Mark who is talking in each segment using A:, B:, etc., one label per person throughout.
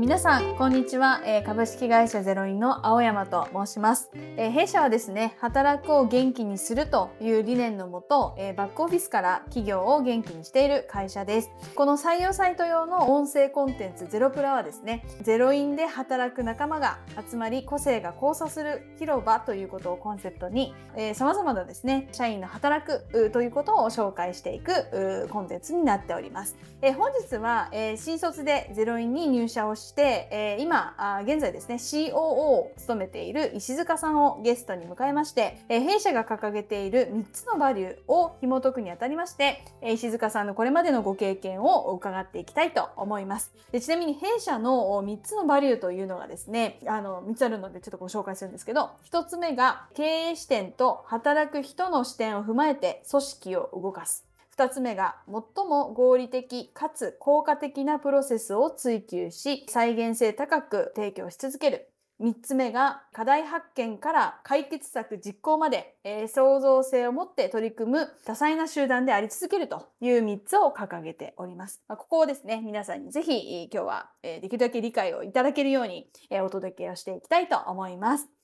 A: 皆さんこんにちは、えー、株式会社ゼロインの青山と申します、えー、弊社はですね働くを元気にするという理念のもと、えー、バックオフィスから企業を元気にしている会社です。この採用サイト用の音声コンテンツゼロプラはですねゼロインで働く仲間が集まり個性が交差する広場ということをコンセプトに、え、様々なですね社員の働くということを紹介していくコンテンツになっております、えー、本日は、えー、新卒でゼロインに入社社をしして、えー、今あ現在ですね COO を務めている石塚さんをゲストに迎えまして、えー、弊社が掲げている3つのバリューを紐解くにあたりまして、えー、石塚さんのこれまでのご経験を伺っていきたいと思います。でちなみに弊社の3つのバリューというのがですねあの3つあるのでちょっとご紹介するんですけど1つ目が経営視点と働く人の視点を踏まえて組織を動かす。2つ目が最も合理的かつ効果的なプロセスを追求し再現性高く提供し続ける3つ目が課題発見から解決策実行まで、えー、創造性を持って取り組む多彩な集団であり続けるという3つを掲げております。まあ、ここをですね、皆さんにぜひ今日は、えー、できるだけ理解をいただけるように、えー、お届けをしていきたいと思います。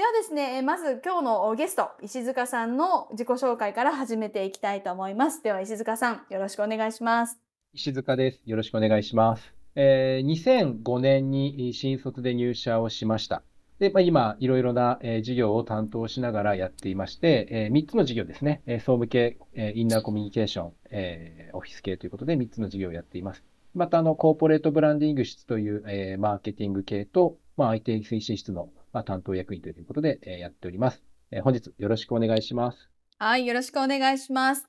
A: ではですね、まず今日のゲスト、石塚さんの自己紹介から始めていきたいと思います。では石塚さん、よろしくお願いします。
B: 石塚です。よろしくお願いします。えー、2005年に新卒で入社をしました。で、まあ、今、いろいろな、えー、事業を担当しながらやっていまして、えー、3つの事業ですね、えー、総務系、えー、インナーコミュニケーション、えー、オフィス系ということで3つの事業をやっています。また、あの、コーポレートブランディング室という、えー、マーケティング系と、まあ、IT 推進室のまあ、担当役員ということで、えー、やっております。えー、本日よろしくお願いします。
A: はい、よろしくお願いします。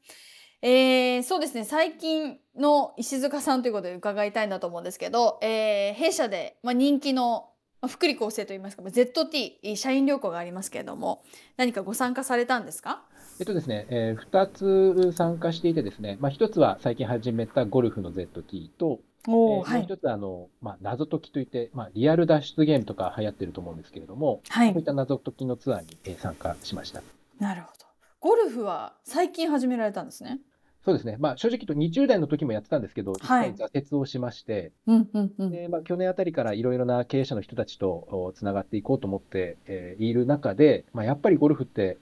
A: えー、そうですね最近の石塚さんということで伺いたいなと思うんですけど、えー、弊社で、まあ、人気の福利厚生といいますか ZT 社員旅行がありますけれども何かご参加されたんですか？
B: えっとですね、えー、2つ参加していてですね、まあ、1つは最近始めたゴルフの ZT と、おえー、もう一つ、あの、まあ、謎解きといって、まあ、リアル脱出ゲームとか流行ってると思うんですけれども、はい、そういった謎解きのツアーに、えー、参加しました。
A: なるほど。ゴルフは最近始められたんですね。
B: そうですね。まあ、正直言うと20代の時もやってたんですけど、一回挫折をしまして、うんうんうん、で、まあ、去年あたりからいろいろな経営者の人たちとつながっていこうと思って、えー、いる中で、まあ、やっぱりゴルフって、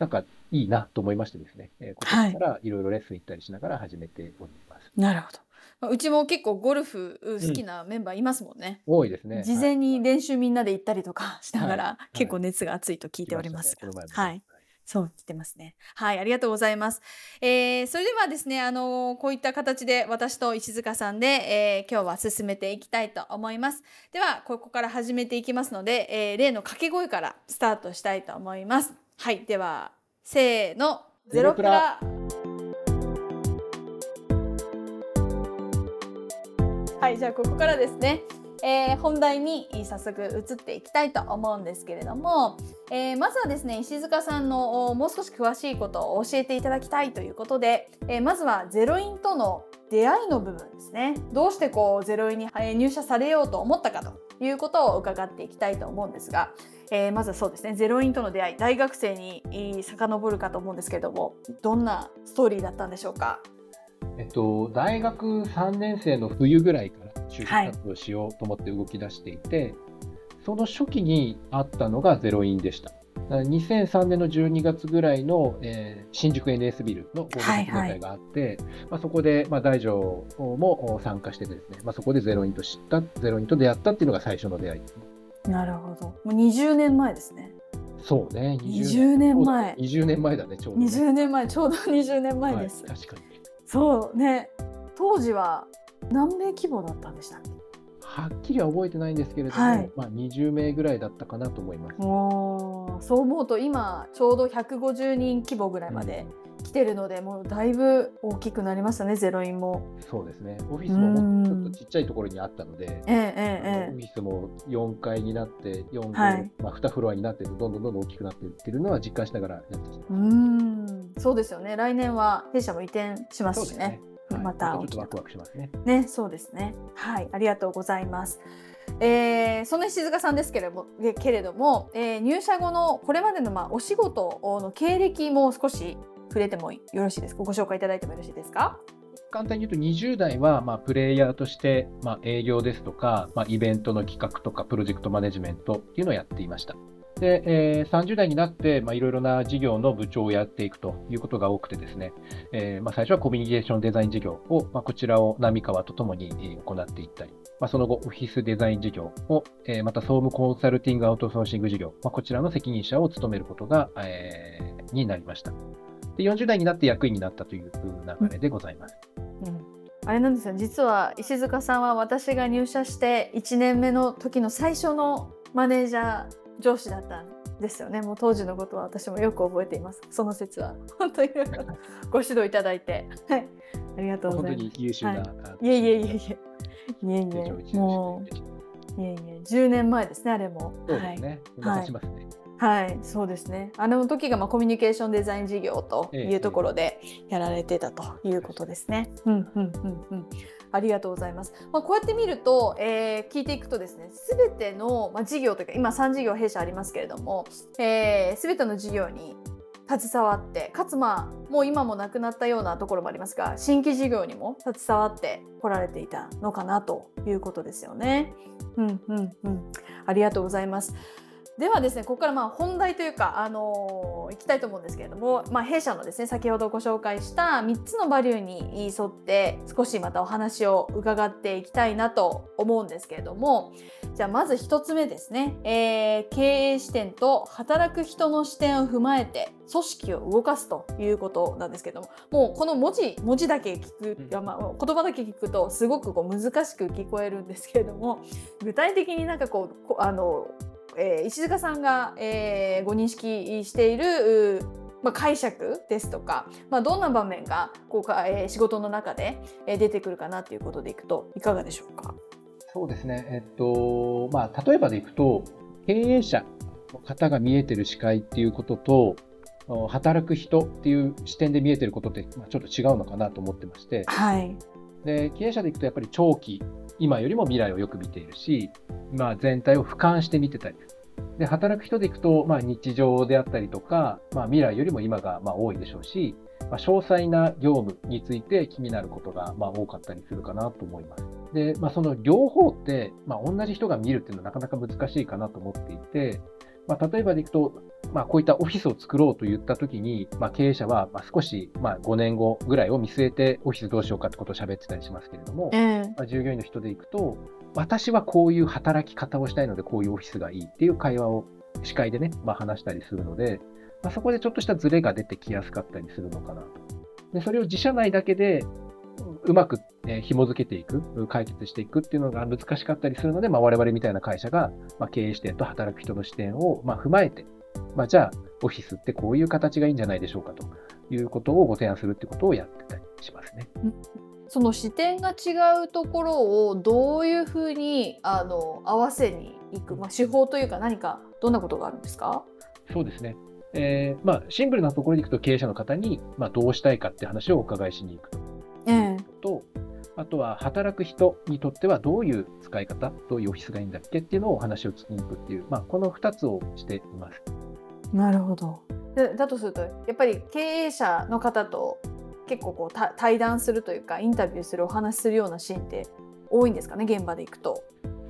B: なんかいいなと思いましてですね、えー、今年からいろいろレッスン行ったりしながら始めております。
A: なるほど。うちも結構ゴルフ好きなメンバーいますもんね。
B: 多いですね。
A: 事前に練習みんなで行ったりとかしながら、結構熱が熱いと聞いておりますはい。そう言ってますね。はい、ありがとうございます。えー、それではですね、あのー、こういった形で私と石塚さんで、えー、今日は進めていきたいと思います。では、ここから始めていきますので、えー、例の掛け声からスタートしたいと思います。はい、では、せーの、ゼロプラ。はいじゃあここからですね、えー、本題に早速移っていきたいと思うんですけれども、えー、まずはですね石塚さんのもう少し詳しいことを教えていただきたいということで、えー、まずはゼロインとの出会いの部分ですね。どうしてこうゼロインに入社されようと思ったかということを伺っていきたいと思うんですが、えー、まずはそうですねゼロインとの出会い大学生に遡るかと思うんですけれどもどんなストーリーだったんでしょうか？
B: えっと、大学3年生の冬ぐらいから就職活動しようと思って動き出していて、はい、その初期にあったのがゼロインでした。2003年の12月ぐらいの、えー、新宿 NS ビルの合同会があって、はいはい、まあ、そこで、まあ、大乗も参加してですね、まあ、そこでゼロインと知ったゼロインと出会ったっていうのが最初の出会いですね。
A: なるほど。もう20年前ですね。
B: そうね
A: 20年。前。
B: 20年前だねちょうど、ね、
A: 20年前ちょうど20年前です、
B: はい、確かに
A: そうね。当時は何名規模だったんでしたっけ？
B: はっきりは覚えてないんですけれども、はい、まあ、20名ぐらいだったかなと思います。
A: そう思うと今ちょうど150人規模ぐらいまで来てるので、うん、もうだいぶ大きくなりましたねゼロインも。
B: そうですね。オフィスもちょっとちっちゃいところにあったので、ええええ、オフィスも4階になって4階、はい、まあ、2フロアになってどんどんどんどん大きくなっていってるのは実感しながらやってき
A: た。うん。そうですよね。来年は弊社も移転しますしね。
B: また、ちょっとワクワクしますね。
A: ね、そうですね。はい、ありがとうございます。えー、その石塚さんですけれども、けれども、えー、入社後のこれまでのまあお仕事の経歴も少し触れてもよろしいですか？ご紹介いただいてもよろしいですか？
B: 簡単に言うと20代はまあプレイヤーとしてまあ営業ですとか、まあ、イベントの企画とかプロジェクトマネジメントっていうのをやっていました。で、えー、30代になって、まあ、いろいろな事業の部長をやっていくということが多くてですね、えー、まあ、最初はコミュニケーションデザイン事業を、まあ、こちらを浪川とともに行っていったり、まあ、その後、オフィスデザイン事業を、え、また総務コンサルティングアウトソーシング事業、まあ、こちらの責任者を務めることが、え、になりました。で、40代になって役員になったという流れでございます。
A: うん、あれなんですよ。実は石塚さんは私が入社して1年目の時の最初のマネージャー上司だったんですよね。もう当時のことは私もよく覚えています。その説は。本当にご指導いただいて。はい。ありがとうございます。本当に優秀な、はい、いえいえいえいえ。いえいえ。もういえいえ。10年前ですねあれも。
B: そうですね、はい、ますね、
A: はい、そうですね。あの時がまあコミュニケーションデザイン事業というところでやられてたということですね。うんうんうんうん。ありがとうございます。まあ、こうやって見ると、えー、聞いていくとですね、すべての、まあ、事業というか、今3事業弊社ありますけれども、す、えー、べ、ての事業に携わって、かつまあ、もう今もなくなったようなところもありますが、新規事業にも携わってこられていたのかなということですよね。うんうんうん。ありがとうございます。ではですねここからまあ本題というか、あのー、いきたいと思うんですけれども、まあ、弊社のですね先ほどご紹介した3つのバリューに沿って少しまたお話を伺っていきたいなと思うんですけれどもじゃあまず1つ目ですね、えー、経営視点と働く人の視点を踏まえて組織を動かすということなんですけどももうこの文字文字だけ聞く、うん、まあ、言葉だけ聞くとすごくこう難しく聞こえるんですけれども具体的になんかこうあのえー、石塚さんが、えー、ご認識しているまあ、解釈ですとか、まあ、どんな場面がこうか、えー、仕事の中で出てくるかなということでいくといかがでしょうか？
B: そうですね、えっとまあ、例えばでいくと経営者の方が見えてる視界っていうことと働く人っていう視点で見えてることって、まあ、ちょっと違うのかなと思ってまして、
A: はい、
B: で経営者でいくとやっぱり長期今よりも未来をよく見ているし、まあ、全体を俯瞰して見てたりで働く人でいくと、まあ、日常であったりとか、まあ、未来よりも今がまあ多いでしょうし、まあ、詳細な業務について気になることがまあ多かったりするかなと思います。で、まあ、その両方って、まあ、同じ人が見るっていうのはなかなか難しいかなと思っていて、まあ、例えばでいくと、まあ、こういったオフィスを作ろうと言ったときに、まあ、経営者はまあ少しまあ5年後ぐらいを見据えてオフィスどうしようかってことを喋ってたりしますけれども、まあ、従業員の人でいくと、私はこういう働き方をしたいので、こういうオフィスがいいっていう会話を司会でね、まあ、話したりするので、まあ、そこでちょっとしたズレが出てきやすかったりするのかなと。でそれを自社内だけでうまく、えー、紐付けていく、解決していくっていうのが難しかったりするので、まあ、我々みたいな会社が、まあ、経営視点と働く人の視点を、まあ、踏まえて、まあ、じゃあ、オフィスってこういう形がいいんじゃないでしょうかということをご提案するってことをやってたりしますね。
A: その視点が違うところをどういうふうにあの合わせにいく、まあ、手法というか何かどんなことがあるんですか？
B: そうですね。えーまあ、シンプルなところでいくと経営者の方に、まあ、どうしたいかって話をお伺いしに行くと。えー、とあとは働く人にとってはどういう使い方、どういうオフィスがいいんだっけっていうのをお話を聞きに行くっていう、まあ、この2つをしています。
A: なるほど。だとするとやっぱり経営者の方と結構こう対談するというかインタビューするお話するようなシーンって多いんですかね現場で行くと。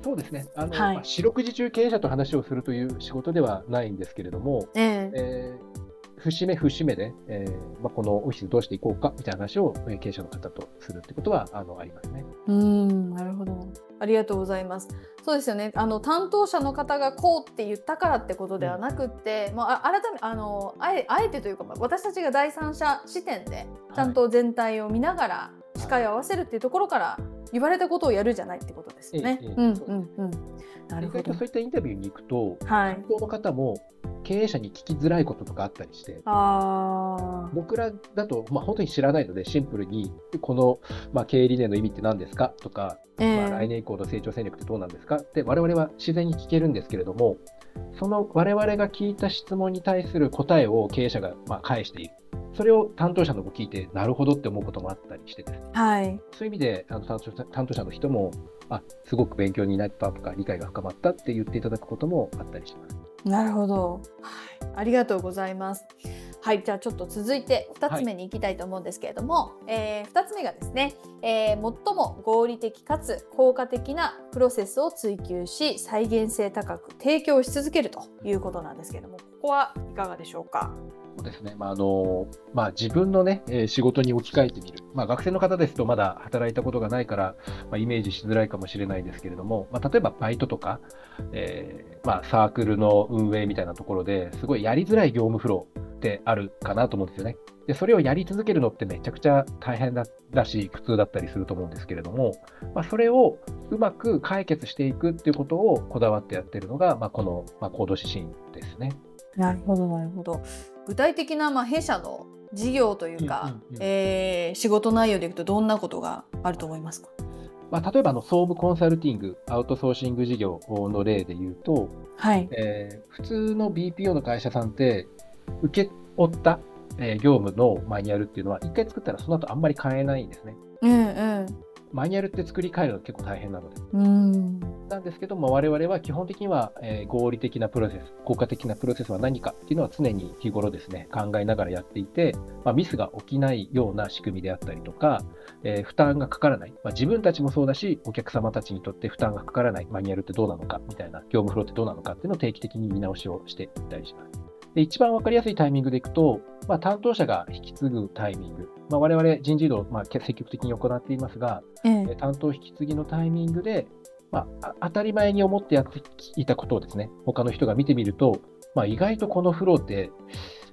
B: そうですねあの、はい、まあ、四六時中経営者と話をするという仕事ではないんですけれども、えー、えー節目節目で、えーまあ、このオフィスどうしていこうかみたいな話を経営者の方とするってことはあのありますね。
A: うんなるほどありがとうございます。そうですよねあの担当者の方がこうって言ったからってことではなくて、うん、まあ、改めあのあえあえてというか私たちが第三者視点でちゃんと全体を見ながら視界を合わせるっていうところから言われたことをやるじゃないってことですよね。うんうんうん。
B: なるほど。そういったインタビューに行くと、はい、担当の方も経営者に聞きづらいこととかあったりして、あ僕らだと、まあ、本当に知らないので、シンプルに、この、まあ、経営理念の意味って何ですか？とか、えー、まあ、来年以降の成長戦略ってどうなんですか？って、我々は自然に聞けるんですけれども、その我々が聞いた質問に対する答えを経営者がまあ返している。それを担当者の子聞いて、なるほどって思うこともあったりしてですね。はい、そういう意味で、あの担当者の人も、あすごく勉強になったとか、理解が深まったって言っていただくこともあったりします。
A: なるほど、はい。ありがとうございます。はいじゃあちょっと続いて2つ目に行きたいと思うんですけれども、えー2つ目がですね、えー最も合理的かつ効果的なプロセスを追求し再現性高く提供し続けるということなんですけれどもここはいかがでしょうか？
B: そうですね。まあ、あの、まあ、自分のね、仕事に置き換えてみる。まあ、学生の方ですとまだ働いたことがないから、まあ、イメージしづらいかもしれないですけれども、まあ、例えばバイトとか、えーまあ、サークルの運営みたいなところですごいやりづらい業務フローってあるかなと思うんですよね。で、それをやり続けるのってめちゃくちゃ大変だだし、苦痛だったりすると思うんですけれども、まあ、それをうまく解決していくっていうことをこだわってやってるのが、まあ、この、まあ、行動指針ですね。
A: なるほどなるほど具体的なまあ弊社の事業というか、
B: うんうんうん。
A: えー仕事内容でいくとどんなことがあると思いますか？
B: まあ、例えばあの総務コンサルティング、アウトソーシング事業の例で言うと、
A: はい。
B: えー普通の BPO の会社さんって、受け負った、えー業務のマニュアルっていうのは、一回作ったらその後あんまり変えないんですね。
A: うん
B: マニュアルって作り変えるの結構大変なので。
A: うんうん
B: なんですけども、我々は基本的には、えー合理的なプロセス、効果的なプロセスは何かっていうのは常に日頃ですね、考えながらやっていて、まあ、ミスが起きないような仕組みであったりとか、えー負担がかからない、まあ、自分たちもそうだし、お客様たちにとって負担がかからないマニュアルってどうなのかみたいな、業務フローってどうなのかっていうのを定期的に見直しをしていったりします。で一番わかりやすいタイミングでいくと、まあ、担当者が引き継ぐタイミング、まあ、我々人事異動、まあ、積極的に行っていますが、
A: ええ。
B: えー担当引き継ぎのタイミングで、まあ、あ当たり前に思ってやっていたことをですね、他の人が見てみると、まあ、意外とこのフローって、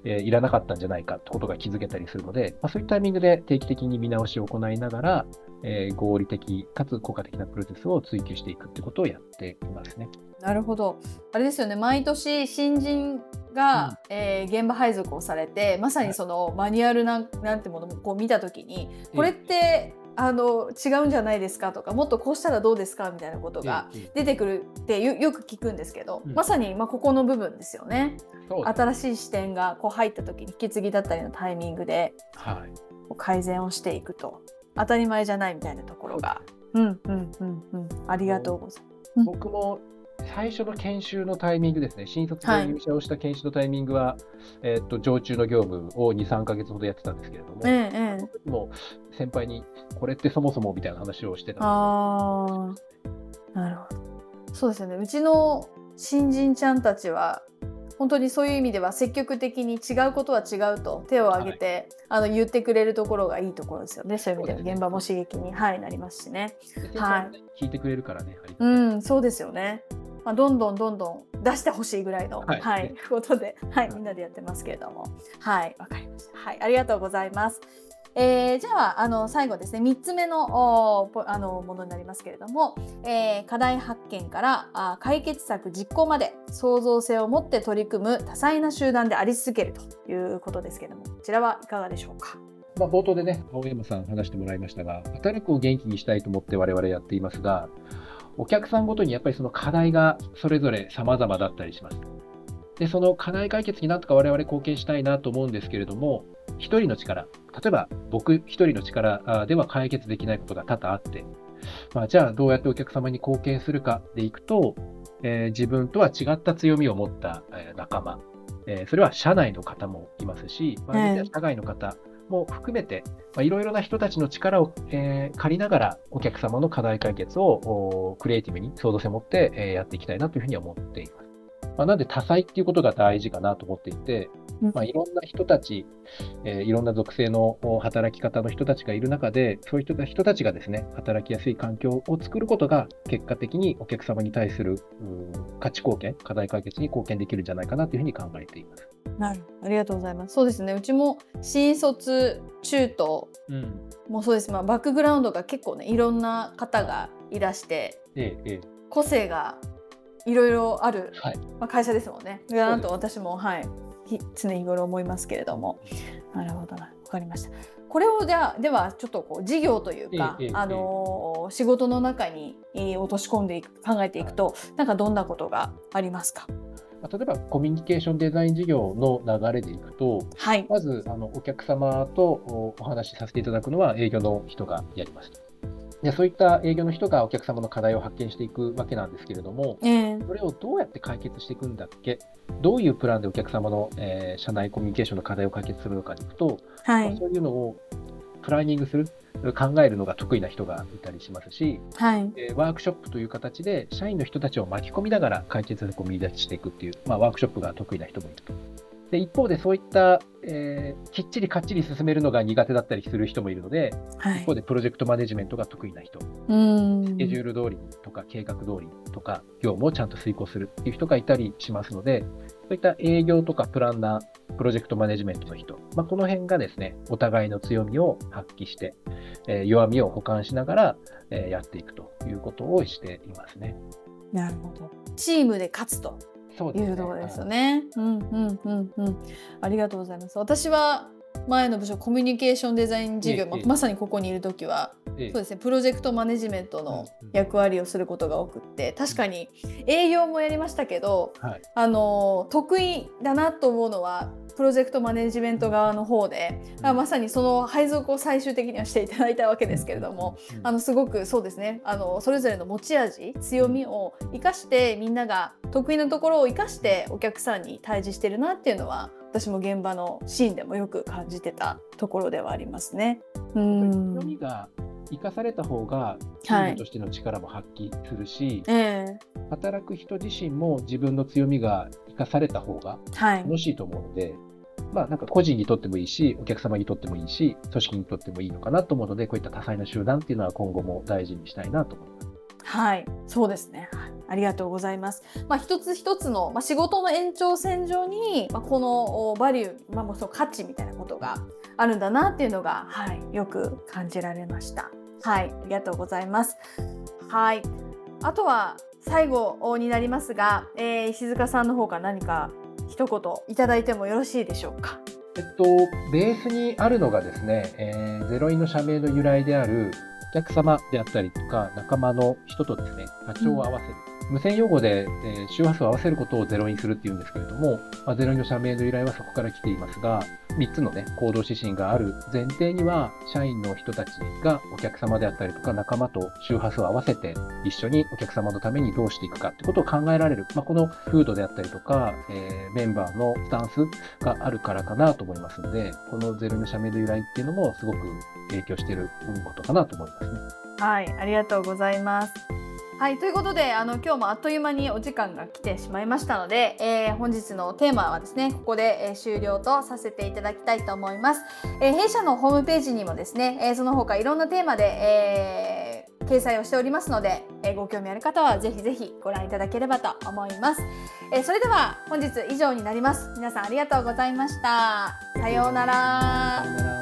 B: えーいらなかったんじゃないかってことが気づけたりするので、まあ、そういうタイミングで定期的に見直しを行いながら、えー合理的かつ効果的なプロセスを追求していくってことをやっていますね。
A: なるほど。あれですよね。毎年新人が、えー現場配属をされてまさにそのマニュアルなんなんてものもこう見た時にこれってあの違うんじゃないですかとかもっとこうしたらどうですかみたいなことが出てくるってよよく聞くんですけど、
B: うん。
A: まさにまあここの部分ですよね。新しい視点がこう入った時に引き継ぎだったりのタイミングで改善をしていくと。当たり前じゃないみたいなところが。うんうんうんうん。ありがとうございます。
B: 僕も最初の研修のタイミングですね、新卒
A: はい
B: で入社をした研修のタイミングは、えーっと常駐の業務を2、3ヶ月ほどやってたんですけれども、
A: ええ
B: も先輩に、これってそもそもみたいな話をしてたん
A: ああ、なるほど。そうですよね。うちの新人ちゃんたちは本当にそういう意味では積極的に違うことは違うと手を挙げて、あの言ってくれるところがいいところですよね。そういう意味では現場も刺激に、はい、なりますしね。はい
B: 聞いてくれるからね、ありがた
A: う
B: い
A: ん、そうですよね。まあ、どんどんどんどん出してほしいぐらいの、は、
B: はいい
A: ことで、はい、みんなでやってますけれども。はい、わかりました。はい、ありがとうございます。えーじゃああの最後ですね3つ目のあのものになりますけれども、えー課題発見からあ解決策実行まで創造性を持って取り組む多彩な集団であり続けるということですけれどもこちらはいかがでしょうか？
B: まあ、冒頭でね、青山さん話してもらいましたが、働くを元気にしたいと思って我々やっていますが、お客さんごとにやっぱりその課題がそれぞれ様々だったりします。で、その課題解決になんとか我々貢献したいなと思うんですけれども、一人の力、例えば僕一人の力あでは解決できないことが多々あって、まあ、じゃあどうやってお客様に貢献するかでいくと、えー自分とは違った強みを持った、えー仲間、えーそれは社内の方もいますし、まあ、
A: ええ
B: 社外の方も含めて、まあ、いろいろな人たちの力を、えー借りながら、お客様の課題解決をおクリエイティブに創造性を持って、えーやっていきたいなというふうに思っています。まあ、なんで多彩っていうことが大事かなと思っていて、
A: うん
B: まあ、いろんな人たち、えーいろんな属性のお働き方の人たちがいる中で、そういう人たちがですね、働きやすい環境を作ることが、結果的にお客様に対する価値貢献、課題解決に貢献できるんじゃないかなというふうに考えています。
A: なるありがとうございますそうですねうちも新卒中途
B: うん。
A: もそうです、まあ、バックグラウンドが結構ねいろんな方がいらして
B: ええええ
A: 個性がいろいろある、
B: はい。
A: まあ、会社ですもんね。だなと私も、はい、ひ常日頃思いますけれども。なるほどな、わかりました。これをじゃあではちょっとこう事業というか、
B: ええええ
A: あのー仕事の中にえー落とし込んでいく考えていくと、なんかどんなことがありますか？
B: まあ例えばコミュニケーションデザイン事業の流れでいくと、
A: はい。
B: まずあのお客様とおお話しさせていただくのは営業の人がやります。でそういった営業の人がお客様の課題を発見していくわけなんですけれども、
A: ええ
B: それをどうやって解決していくんだっけ？どういうプランでお客様の、えー社内コミュニケーションの課題を解決するのかに行くと、
A: はい
B: まあそういうのをプランニングする、考えるのが得意な人がいたりしますし、
A: はい。
B: えーワークショップという形で社員の人たちを巻き込みながら解決策を見出していくっていう、まあ、ワークショップが得意な人もいると。で一方でそういった、えーきっちりかっちり進めるのが苦手だったりする人もいるので、
A: はい。
B: 一方でプロジェクトマネジメントが得意な人、
A: うん。
B: スケジュール通りとか計画通りとか業務をちゃんと遂行するっていう人がいたりしますので、そういった営業とかプランナー、プロジェクトマネジメントの人、まあ、この辺がですね、お互いの強みを発揮して、えー弱みを補完しながら、えーやっていくということをしていますね。
A: なるほどチームで勝つと
B: そう
A: いうところですよね。うんうんうんうん。ありがとうございます。私は前の部署コミュニケーションデザイン事業、ま
B: ええ
A: まさにここにいる時は
B: ええ。
A: そうですねプロジェクトマネジメントの役割をすることが多くって確かに営業もやりましたけど
B: はい。
A: あの得意だなと思うのはプロジェクトマネジメント側の方で、あまさにその配属を最終的にはしていただいたわけですけれども、
B: うん。
A: あのすごくそうですねあのそれぞれの持ち味強みを生かしてみんなが得意なところを生かしてお客さんに対峙してるなっていうのは私も現場のシーンでもよく感じてたところではありますね。う
B: 強
A: ん
B: みが生かされた方が、チームとしての力も発揮するし、
A: ええ
B: 働く人自身も自分の強みが生かされた方が
A: はい
B: 楽しいと思うので、まあなんか個人にとってもいいし、お客様にとってもいいし、組織にとってもいいのかなと思うので、こういった多彩な集団っていうのは今後も大事にしたいなと思います。
A: はい、そうですね。はいありがとうございます。まあ、一つ一つの、まあ、仕事の延長線上に、まあ、このバリュー、まあ、もうその価値みたいなことがあるんだなっていうのが、はい、よく感じられました。はい、ありがとうございます。はい、あとは最後になりますが、えー石塚さんの方から何か一言いただいてもよろしいでしょうか？
B: えっと、ベースにあるのがですね、えーゼロインの社名の由来であるお客様であったりとか仲間の人とですね、波長を合わせる。無線用語で、え周波数を合わせることをゼロインするっていうんですけれども、まあ、ゼロインの社名の由来はそこから来ていますが、3つのね、行動指針がある前提には、社員の人たちがお客様であったりとか仲間と周波数を合わせて一緒にお客様のためにどうしていくかってことを考えられる。まあ、この風土であったりとか、えーメンバーのスタンスがあるからかなと思いますので、このゼロインの社名の由来っていうのもすごく影響していることかなと思いますね。
A: はい、ありがとうございます。はい、ということであの今日もあっという間にお時間が来てしまいましたので、えー本日のテーマはですねここで、え終了とさせていただきたいと思います。えー弊社のホームページにもですね、えその他いろんなテーマで、え掲載をしておりますので、えご興味ある方はぜひぜひご覧いただければと思います。えそれでは本日以上になります。皆さんありがとうございました。さようなら。